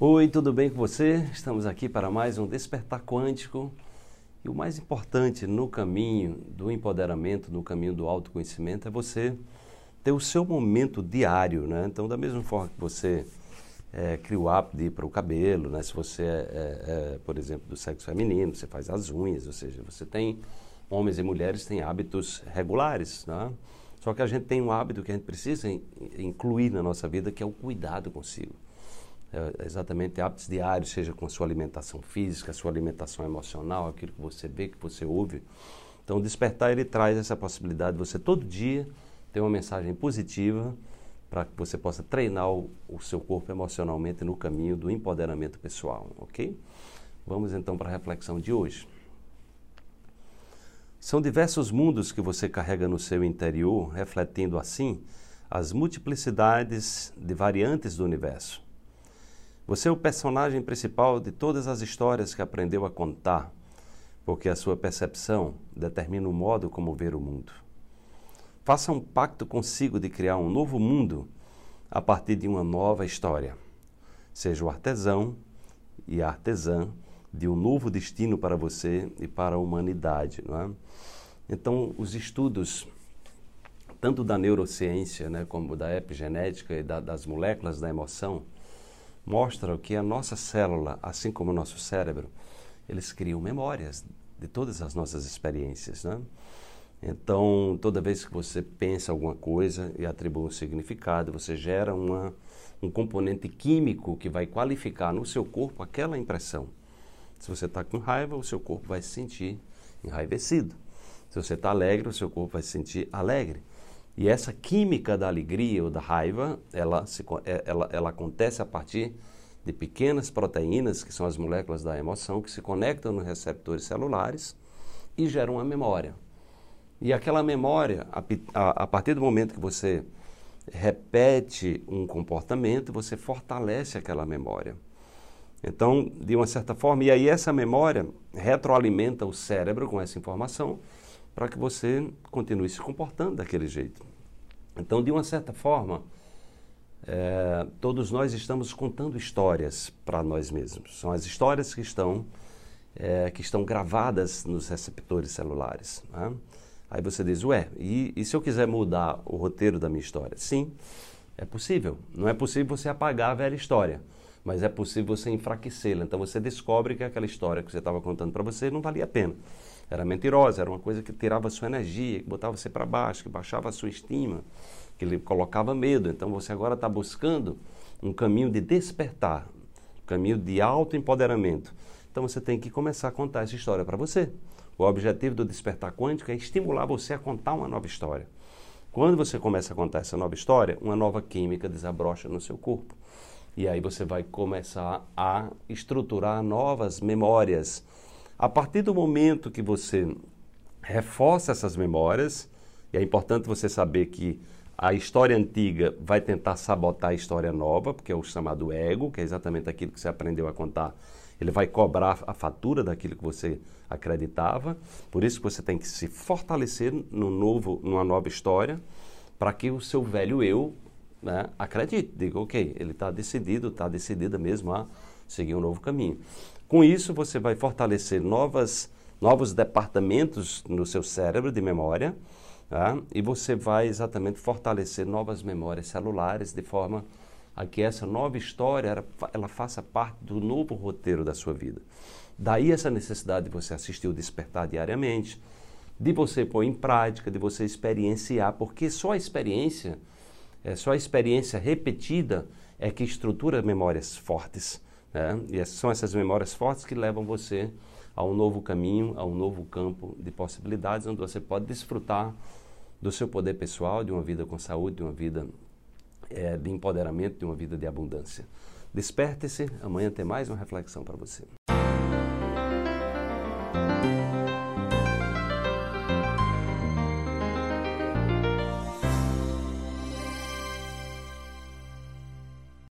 Oi, tudo bem com você? Estamos aqui para mais um Despertar Quântico. E o mais importante no caminho do empoderamento, no caminho do autoconhecimento, é você ter o seu momento diário, né? Então, da mesma forma que você é, cria o hábito de ir para o cabelo, né? Se você é, é, é, por exemplo, do sexo feminino, você faz as unhas, ou seja, você tem homens e mulheres têm hábitos regulares, né? Só que a gente tem um hábito que a gente precisa incluir na nossa vida, que é o cuidado consigo é, exatamente hábitos diários, seja com a sua alimentação física, a sua alimentação emocional, aquilo que você vê, que você ouve. Então, despertar ele traz essa possibilidade de você todo dia ter uma mensagem positiva para que você possa treinar o, o, seu corpo emocionalmente no caminho do empoderamento pessoal, ok? Vamos então para a reflexão de hoje. São diversos mundos que você carrega no seu interior, refletindo assim as multiplicidades de variantes do universo. Você é o personagem principal de todas as histórias que aprendeu a contar, porque a sua percepção determina o modo como ver o mundo. Faça um pacto consigo de criar um novo mundo a partir de uma nova história. Seja o artesão e a artesã de um novo destino para você e para a humanidade. Não é? Então, os estudos, tanto da neurociência né, como da epigenética e da, das moléculas da emoção, mostram que a nossa célula, assim como o nosso cérebro, eles criam memórias de todas as nossas experiências, né? Então, toda vez que você pensa alguma coisa e atribui um significado, você gera uma, um componente químico que vai qualificar no seu corpo aquela impressão. Se você está com raiva, o seu corpo vai se sentir enraivecido. Se você está alegre, o seu corpo vai se sentir alegre. E essa química da alegria ou da raiva, ela, se, é, ela, ela acontece a partir de pequenas proteínas, que são as moléculas da emoção, que se conectam nos receptores celulares e geram uma memória. E aquela memória, a, a, a partir do momento que você repete um comportamento, você fortalece aquela memória. Então, de uma certa forma, e aí essa memória retroalimenta o cérebro com essa informação para que você continue se comportando daquele jeito. Então, de uma certa forma, é, todos nós estamos contando histórias para nós mesmos. São as histórias que estão, é, que estão gravadas nos receptores celulares. Né? Aí você diz, ué, e, e se eu quiser mudar o roteiro da minha história? Sim, é possível. Não é possível você apagar a velha história, mas é possível você enfraquecê-la. Então você descobre que aquela história que você estava contando para você não valia a pena era mentirosa, era uma coisa que tirava a sua energia, que botava você para baixo, que baixava a sua estima, que lhe colocava medo. Então você agora está buscando um caminho de despertar, um caminho de autoempoderamento. Então você tem que começar a contar essa história para você. O objetivo do despertar quântico é estimular você a contar uma nova história. Quando você começa a contar essa nova história, uma nova química desabrocha no seu corpo. E aí você vai começar a estruturar novas memórias a partir do momento que você reforça essas memórias, e é importante você saber que a história antiga vai tentar sabotar a história nova, porque é o chamado ego, que é exatamente aquilo que você aprendeu a contar. Ele vai cobrar a fatura daquilo que você acreditava. Por isso você tem que se fortalecer no novo, numa nova história, para que o seu velho eu né, acredite. Diga, ok, ele está decidido, está decidida mesmo a seguir um novo caminho. Com isso, você vai fortalecer novas, novos departamentos no seu cérebro de memória tá? e você vai exatamente fortalecer novas memórias celulares de forma a que essa nova história ela faça parte do novo roteiro da sua vida. Daí essa necessidade de você assistir o despertar diariamente, de você pôr em prática, de você experienciar, porque só a experiência, é só a experiência repetida é que estrutura memórias fortes. Né? E são essas memórias fortes que levam você a um novo caminho, a um novo campo de possibilidades, onde você pode desfrutar do seu poder pessoal, de uma vida com saúde, de uma vida é, de empoderamento, de uma vida de abundância. Desperte-se, amanhã tem mais uma reflexão para você.